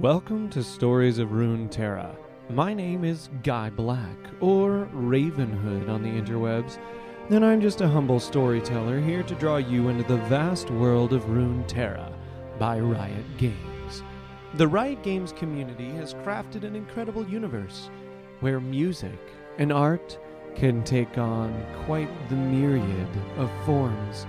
Welcome to Stories of Runeterra. My name is Guy Black, or Ravenhood on the interwebs, and I'm just a humble storyteller here to draw you into the vast world of Runeterra by Riot Games. The Riot Games community has crafted an incredible universe where music and art can take on quite the myriad of forms.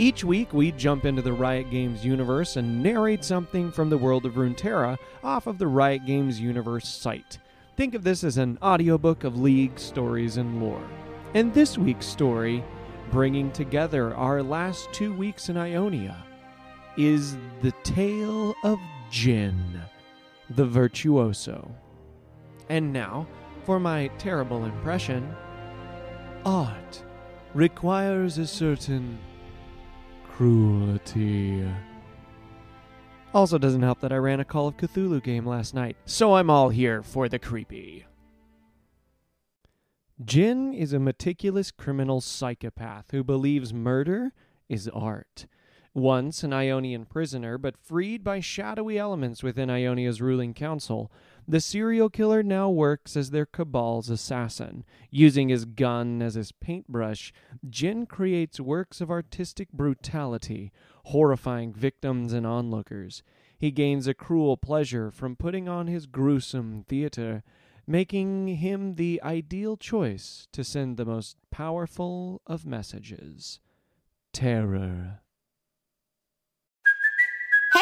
Each week, we jump into the Riot Games universe and narrate something from the world of Runeterra off of the Riot Games universe site. Think of this as an audiobook of League stories and lore. And this week's story, bringing together our last two weeks in Ionia, is the tale of Jhin, the virtuoso. And now, for my terrible impression, art requires a certain cruelty. Also, doesn't help that I ran a Call of Cthulhu game last night, so I'm all here for the creepy. Jhin is a meticulous criminal psychopath who believes murder is art. Once an Ionian prisoner, but freed by shadowy elements within Ionia's ruling council, the serial killer now works as their cabal's assassin. Using his gun as his paintbrush, Jhin creates works of artistic brutality, horrifying victims and onlookers. He gains a cruel pleasure from putting on his gruesome theater, making him the ideal choice to send the most powerful of messages terror.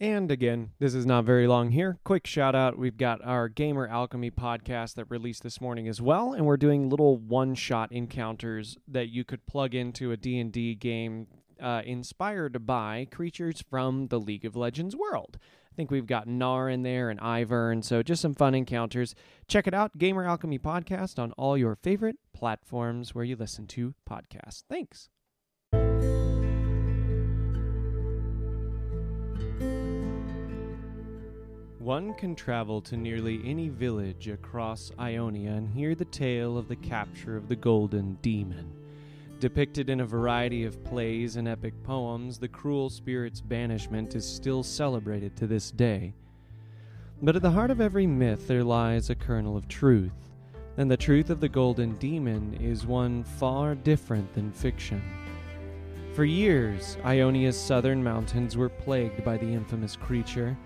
And again, this is not very long here. Quick shout out. We've got our Gamer Alchemy podcast that released this morning as well, and we're doing little one-shot encounters that you could plug into a D&D game uh, inspired by creatures from the League of Legends world. I think we've got Gnar in there and Ivern, so just some fun encounters. Check it out, Gamer Alchemy podcast on all your favorite platforms where you listen to podcasts. Thanks. One can travel to nearly any village across Ionia and hear the tale of the capture of the Golden Demon. Depicted in a variety of plays and epic poems, the cruel spirit's banishment is still celebrated to this day. But at the heart of every myth there lies a kernel of truth, and the truth of the Golden Demon is one far different than fiction. For years, Ionia's southern mountains were plagued by the infamous creature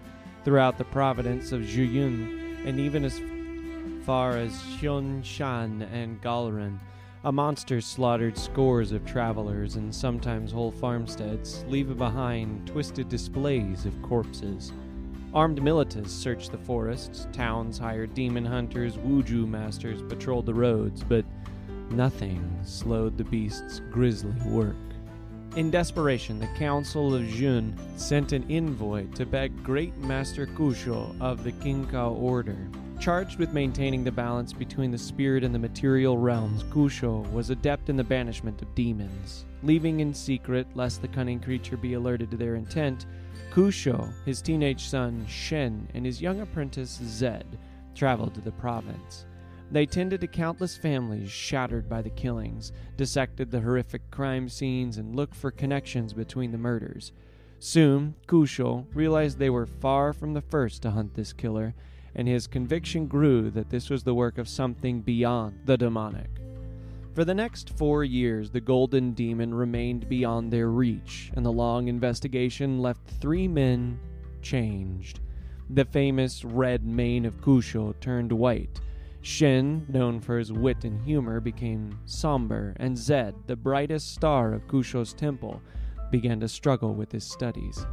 throughout the province of Zhuyun and even as far as Xionshan and Galran. A monster slaughtered scores of travelers and sometimes whole farmsteads, leaving behind twisted displays of corpses. Armed militias searched the forests, towns hired demon hunters, wuju masters patrolled the roads, but nothing slowed the beast's grisly work. In desperation, the Council of Jun sent an envoy to beg Great Master Kusho of the Kinkou Order. Charged with maintaining the balance between the spirit and the material realms, Kusho was adept in the banishment of demons. Leaving in secret, lest the cunning creature be alerted to their intent, Kusho, his teenage son Shen, and his young apprentice Zed traveled to the province. They tended to countless families shattered by the killings, dissected the horrific crime scenes, and looked for connections between the murders. Soon, Kusho realized they were far from the first to hunt this killer, and his conviction grew that this was the work of something beyond the demonic. For the next four years, the Golden Demon remained beyond their reach, and the long investigation left three men changed. The famous red mane of Kusho turned white. Shen, known for his wit and humor, became somber, and Zed, the brightest star of Kusho's temple, began to struggle with his studies.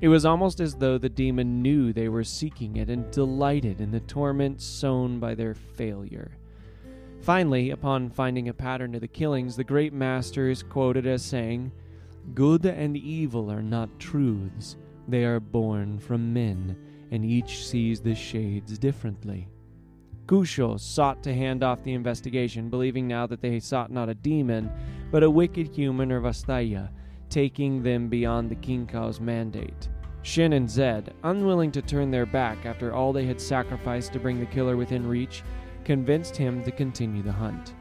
It was almost as though the demon knew they were seeking it and delighted in the torment sown by their failure. Finally, upon finding a pattern to the killings, the great master is quoted as saying, Good and evil are not truths, they are born from men, and each sees the shades differently. Kusho sought to hand off the investigation, believing now that they sought not a demon, but a wicked human or Vastaya, taking them beyond the Kinkou's mandate. Shin and Zed, unwilling to turn their back after all they had sacrificed to bring the killer within reach, convinced him to continue the hunt.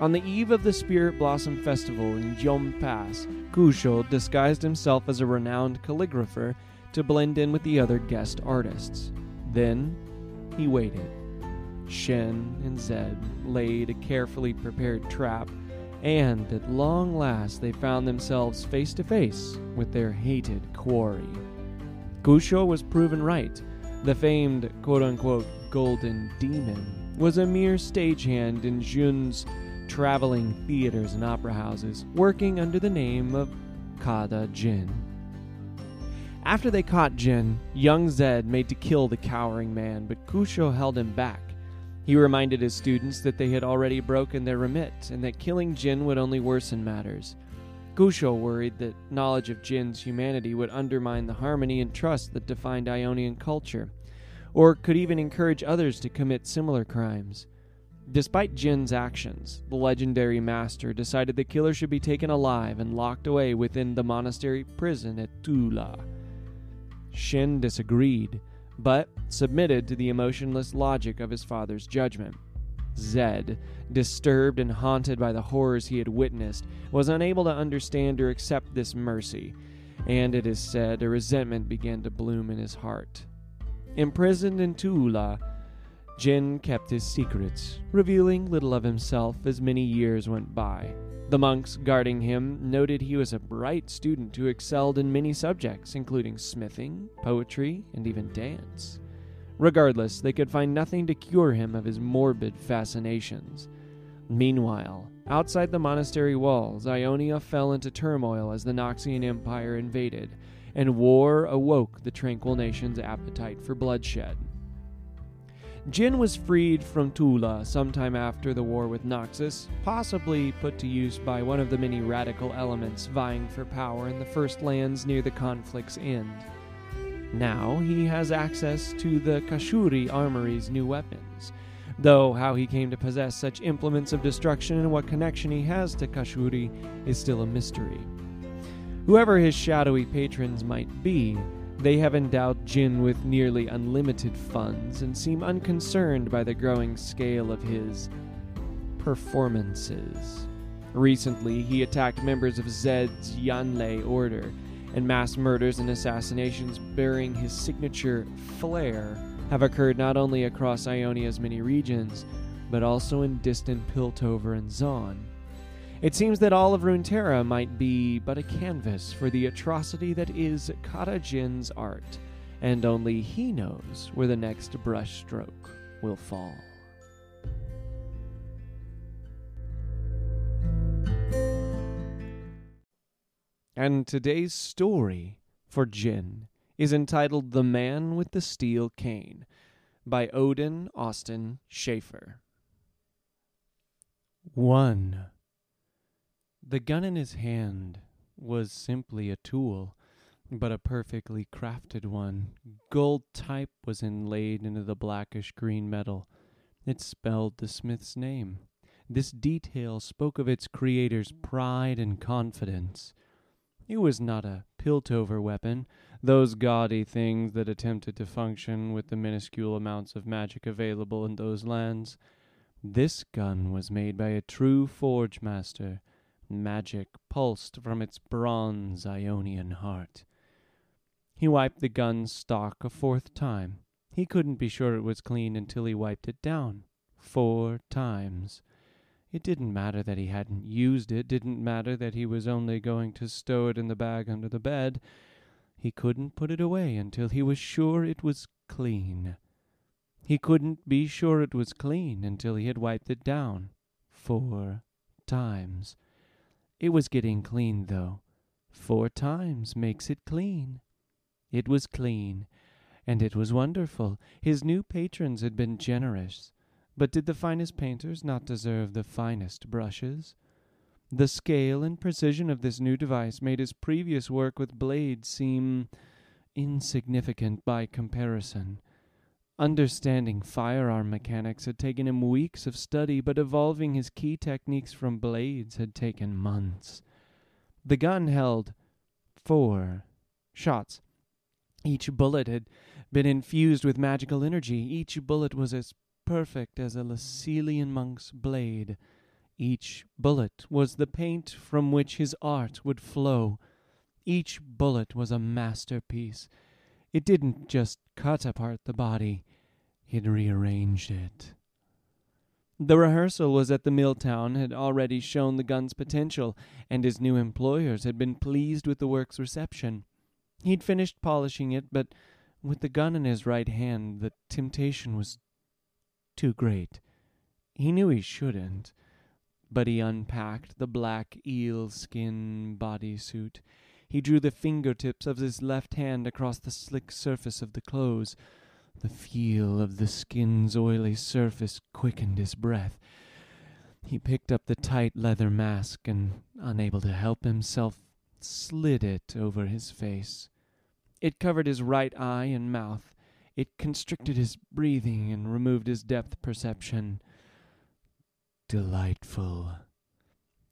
On the eve of the Spirit Blossom Festival in Jom Pass, Kusho disguised himself as a renowned calligrapher to blend in with the other guest artists. Then he waited. Shen and Zed laid a carefully prepared trap, and at long last they found themselves face to face with their hated quarry. Kusho was proven right. The famed quote unquote golden demon was a mere stagehand in Jun's traveling theaters and opera houses, working under the name of Khada Jhin. After they caught Jhin, young Zed made to kill the cowering man, but Kusho held him back. He reminded his students that they had already broken their remit and that killing Jhin would only worsen matters. Kusho worried that knowledge of Jhin's humanity would undermine the harmony and trust that defined Ionian culture, or could even encourage others to commit similar crimes. Despite Jhin's actions, the legendary master decided the killer should be taken alive and locked away within the monastery prison at Tuula. Shin disagreed, but submitted to the emotionless logic of his father's judgment. Zed, disturbed and haunted by the horrors he had witnessed, was unable to understand or accept this mercy, and it is said a resentment began to bloom in his heart. Imprisoned in Tuula, Jhin kept his secrets, revealing little of himself as many years went by. The monks guarding him noted he was a bright student who excelled in many subjects, including smithing, poetry, and even dance. Regardless, they could find nothing to cure him of his morbid fascinations. Meanwhile, outside the monastery walls, Ionia fell into turmoil as the Noxian Empire invaded, and war awoke the tranquil nation's appetite for bloodshed. Jhin was freed from Tuula sometime after the war with Noxus, possibly put to use by one of the many radical elements vying for power in the first lands near the conflict's end. Now he has access to the Kashuri armory's new weapons, though how he came to possess such implements of destruction and what connection he has to Kashuri is still a mystery. Whoever his shadowy patrons might be, they have endowed Jhin with nearly unlimited funds and seem unconcerned by the growing scale of his performances. Recently, he attacked members of Zed's Yanlei order, and mass murders and assassinations bearing his signature flair have occurred not only across Ionia's many regions, but also in distant Piltover and Zaun. It seems that all of Runeterra might be but a canvas for the atrocity that is Khada Jhin's art, and only he knows where the next brushstroke will fall. And today's story for Jhin is entitled The Man with the Steel Cane by Odin Austin Shafer. 1. The gun in his hand was simply a tool, but a perfectly crafted one. Gold type was inlaid into the blackish green metal. It spelled the smith's name. This detail spoke of its creator's pride and confidence. It was not a Piltover weapon, those gaudy things that attempted to function with the minuscule amounts of magic available in those lands. This gun was made by a true forge master Magic pulsed from its bronze Ionian heart. He wiped the gun's stock a fourth time. He couldn't be sure it was clean until he wiped it down. Four times. It didn't matter that he hadn't used it, didn't matter that he was only going to stow it in the bag under the bed. He couldn't put it away until he was sure it was clean. He couldn't be sure it was clean until he had wiped it down. Four times. It was getting clean, though. Four times makes it clean. It was clean, and it was wonderful. His new patrons had been generous. But did the finest painters not deserve the finest brushes? The scale and precision of this new device made his previous work with blades seem insignificant by comparison. Understanding firearm mechanics had taken him weeks of study, but evolving his key techniques from blades had taken months. The gun held four shots. Each bullet had been infused with magical energy. Each bullet was as perfect as a Lascelian monk's blade. Each bullet was the paint from which his art would flow. Each bullet was a masterpiece. It didn't just cut apart the body, it rearranged it. The rehearsal was at the Milltown had already shown the gun's potential, and his new employers had been pleased with the work's reception. He'd finished polishing it, but with the gun in his right hand, the temptation was too great. He knew he shouldn't, but he unpacked the black eel skin bodysuit. He drew the fingertips of his left hand across the slick surface of the clothes. The feel of the skin's oily surface quickened his breath. He picked up the tight leather mask and, unable to help himself, slid it over his face. It covered his right eye and mouth. It constricted his breathing and removed his depth perception. Delightful.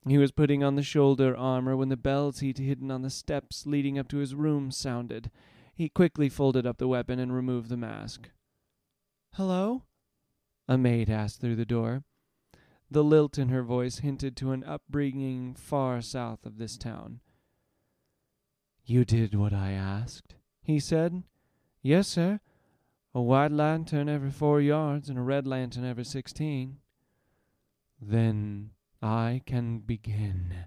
He was putting on the shoulder armor when the bells he'd hidden on the steps leading up to his room sounded. He quickly folded up the weapon and removed the mask. Hello? A maid asked through the door. The lilt in her voice hinted to an upbringing far south of this town. You did what I asked, he said. Yes, sir. A white lantern every four yards and a red lantern every sixteen. Then I can begin,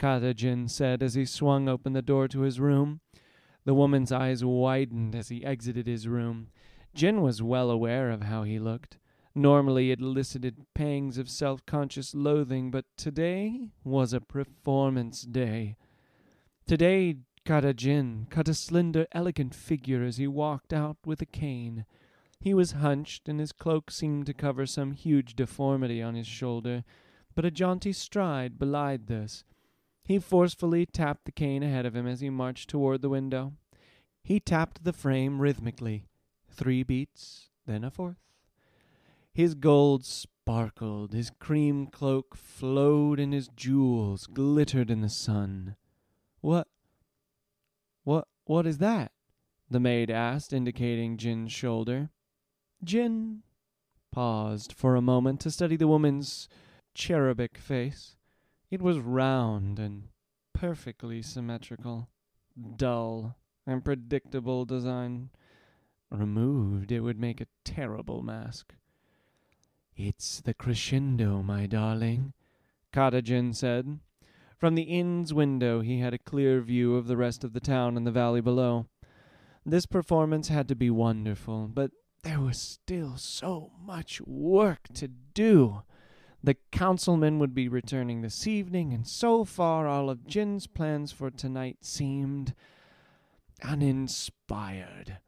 Khada Jhin said as he swung open the door to his room. The woman's eyes widened as he exited his room. Jhin was well aware of how he looked. Normally it elicited pangs of self conscious loathing, but today was a performance day. Today Khada Jhin cut a slender, elegant figure as he walked out with a cane. He was hunched, and his cloak seemed to cover some huge deformity on his shoulder, but a jaunty stride belied this. He forcefully tapped the cane ahead of him as he marched toward the window. He tapped the frame rhythmically. Three beats, then a fourth. His gold sparkled, his cream cloak flowed, and his jewels glittered in the sun. What? What? What is that? The maid asked, indicating Jhin's shoulder. Jhin paused for a moment to study the woman's cherubic face. It was round and perfectly symmetrical, dull and predictable design. Removed, it would make a terrible mask. It's the crescendo, my darling, Khada Jhin said. From the inn's window he had a clear view of the rest of the town and the valley below. This performance had to be wonderful, but there was still so much work to do. The councilmen would be returning this evening, and so far all of Jhin's plans for tonight seemed uninspired.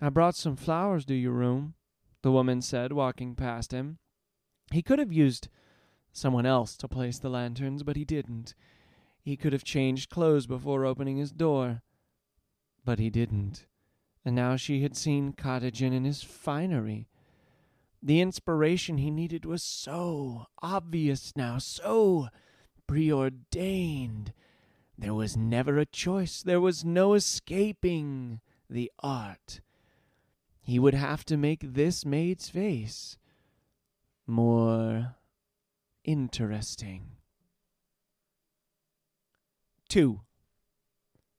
I brought some flowers to your room, the woman said, walking past him. He could have used someone else to place the lanterns, but he didn't. He could have changed clothes before opening his door, but he didn't. And now she had seen Khada Jhin in his finery. The inspiration he needed was so obvious now, so preordained. There was never a choice, there was no escaping the art. He would have to make this maid's face more interesting. 2.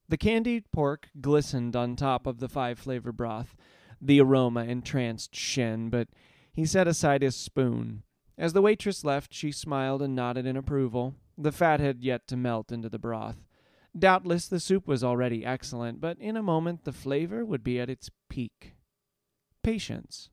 The candied pork glistened on top of the five flavor broth. The aroma entranced Shen, but he set aside his spoon. As the waitress left, she smiled and nodded in approval. The fat had yet to melt into the broth. Doubtless the soup was already excellent, but in a moment the flavor would be at its peak. Patience.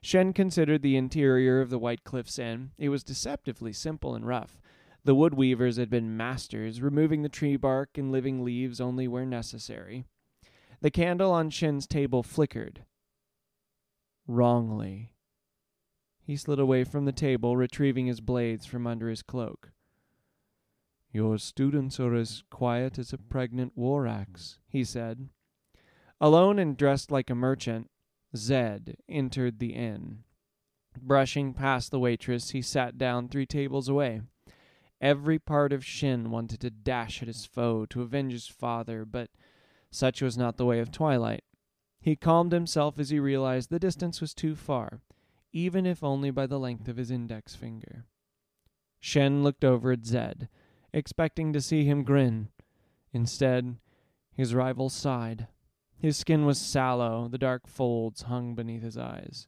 Shen considered the interior of the White Cliffs Inn. It was deceptively simple and rough. The wood weavers had been masters, removing the tree bark and living leaves only where necessary. The candle on Shen's table flickered. Wrongly. He slid away from the table, retrieving his blades from under his cloak. Your students are as quiet as a pregnant war axe, he said. Alone and dressed like a merchant, Zed entered the inn. Brushing past the waitress, he sat down three tables away. Every part of Shin wanted to dash at his foe to avenge his father, but such was not the way of Twilight. He calmed himself as he realized the distance was too far, even if only by the length of his index finger. Shen looked over at Zed, expecting to see him grin. Instead, his rival sighed. His skin was sallow, the dark folds hung beneath his eyes.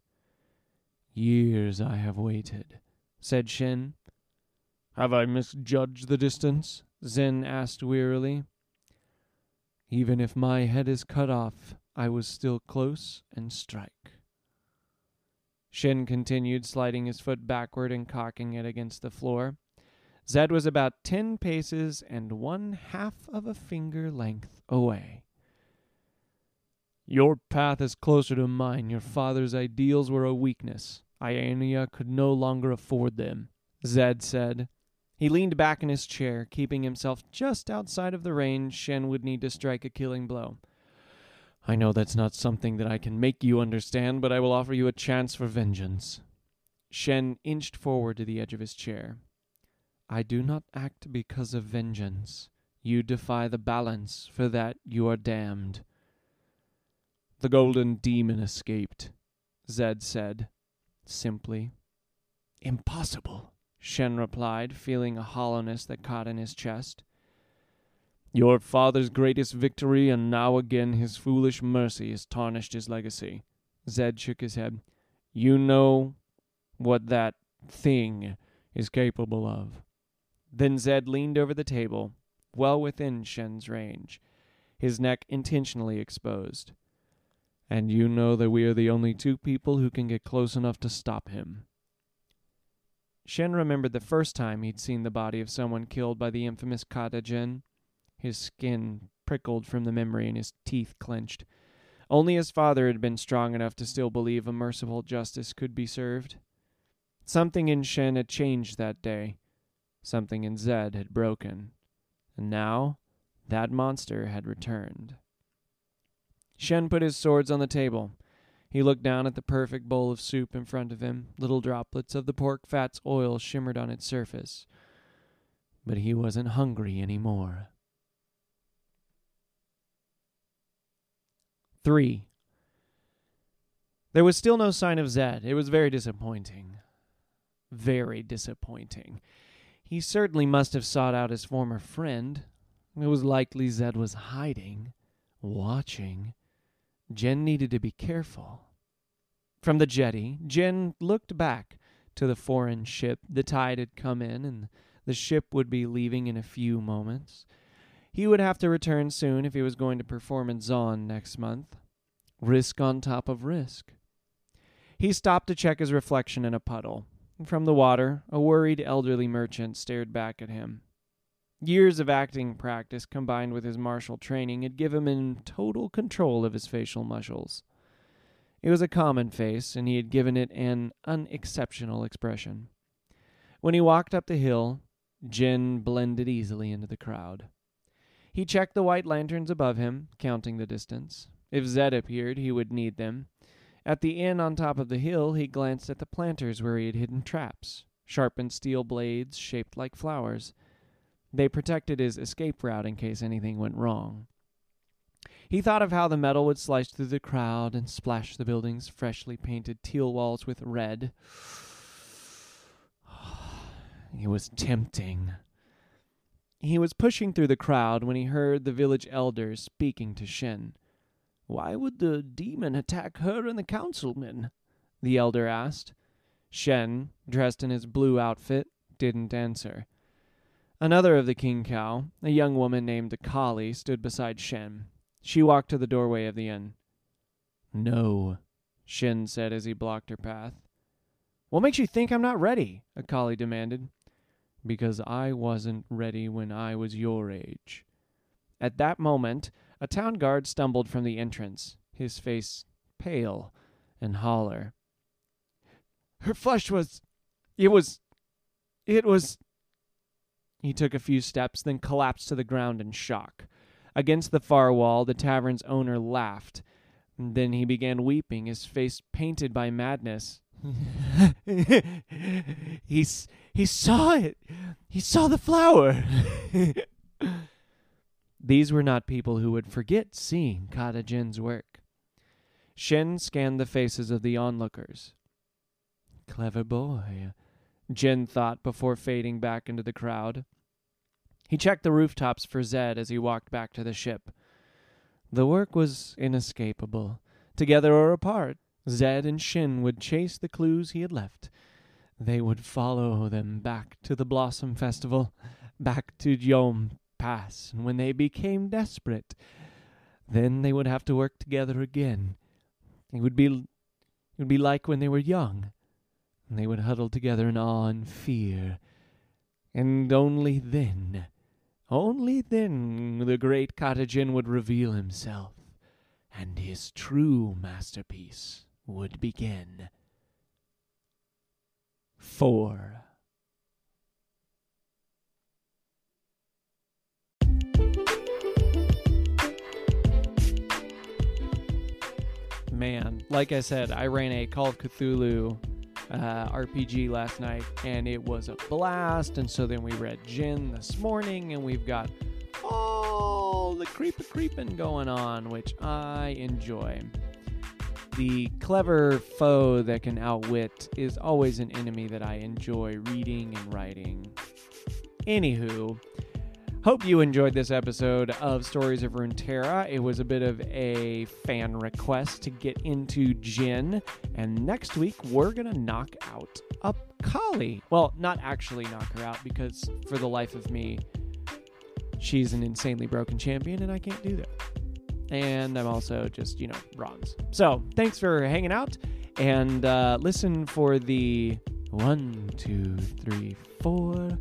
Years I have waited, said Shin. Have I misjudged the distance? Zen asked wearily. Even if my head is cut off, I was still close and strike. Shin continued, sliding his foot backward and cocking it against the floor. Zed was about ten paces and one half of a finger length away. Your path is closer to mine. Your father's ideals were a weakness. Ionia could no longer afford them, Zed said. He leaned back in his chair, keeping himself just outside of the range Shen would need to strike a killing blow. I know that's not something that I can make you understand, but I will offer you a chance for vengeance. Shen inched forward to the edge of his chair. I do not act because of vengeance. You defy the balance, for that you are damned. The golden demon escaped, Zed said, simply. Impossible, Shen replied, feeling a hollowness that caught in his chest. Your father's greatest victory, and now again his foolish mercy has tarnished his legacy. Zed shook his head. You know what that thing is capable of. Then Zed leaned over the table, well within Shen's range, his neck intentionally exposed. And you know that we are the only two people who can get close enough to stop him. Shen remembered the first time he'd seen the body of someone killed by the infamous Khada Jhin. His skin prickled from the memory and his teeth clenched. Only his father had been strong enough to still believe a merciful justice could be served. Something in Shen had changed that day. Something in Zed had broken. And now that monster had returned. Shen put his swords on the table. He looked down at the perfect bowl of soup in front of him. Little droplets of the pork fat's oil shimmered on its surface. But he wasn't hungry any 3. There was still no sign of Zed. It was very disappointing. Very disappointing. He certainly must have sought out his former friend. It was likely Zed was hiding, watching. Jen needed to be careful. From the jetty, Jen looked back to the foreign ship. The tide had come in, and the ship would be leaving in a few moments. He would have to return soon if he was going to perform in Zaun next month. Risk on top of risk. He stopped to check his reflection in a puddle. From the water, a worried elderly merchant stared back at him. Years of acting practice combined with his martial training had given him total control of his facial muscles. It was a common face, and he had given it an unexceptional expression. When he walked up the hill, Jhin blended easily into the crowd. He checked the white lanterns above him, counting the distance. If Zed appeared, he would need them. At the inn on top of the hill, he glanced at the planters where he had hidden traps, sharpened steel blades shaped like flowers. They protected his escape route in case anything went wrong. He thought of how the metal would slice through the crowd and splash the building's freshly painted teal walls with red. It was tempting. He was pushing through the crowd when he heard the village elders speaking to Shen. Why would the demon attack her and the councilmen? The elder asked. Shen, dressed in his blue outfit, didn't answer. Another of the Kinkou, a young woman named Akali, stood beside Shen. She walked to the doorway of the inn. No, Shen said as he blocked her path. What makes you think I'm not ready? Akali demanded. Because I wasn't ready when I was your age. At that moment, a town guard stumbled from the entrance, his face pale and holler. Her flesh was. It was. It was. He took a few steps, then collapsed to the ground in shock. Against the far wall, the tavern's owner laughed. Then he began weeping, his face painted by madness. he, s- he saw it. He saw the flower. These were not people who would forget seeing Khada Jhin's work. Shen scanned the faces of the onlookers. Clever boy, Jhin thought before fading back into the crowd. He checked the rooftops for Zed as he walked back to the ship. The work was inescapable. Together or apart, Zed and Shin would chase the clues he had left. They would follow them back to the Blossom Festival, back to Yom Pass, and when they became desperate, then they would have to work together again. It would be, it would be like when they were young, and they would huddle together in awe and fear. And only then, only then, the great Khada Jhin would reveal himself, and his true masterpiece would begin. 4. Man, like I said, I ran a Call of Cthulhu uh, RPG last night, and it was a blast. And so then we read Jhin this morning, and we've got all the creep creeping going on, which I enjoy. The clever foe that can outwit is always an enemy that I enjoy reading and writing. Anywho, hope you enjoyed this episode of Stories of Runeterra. It was a bit of a fan request to get into Jhin, and next week we're gonna knock out a Kali. Well, not actually knock her out because for the life of me, she's an insanely broken champion, and I can't do that. And I'm also just, you know, bronze. So thanks for hanging out, and uh, listen for the one, two, three, four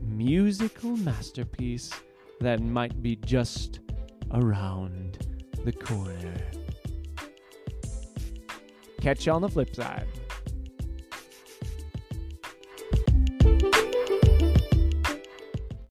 musical masterpiece that might be just around the corner. Catch you on the flip side.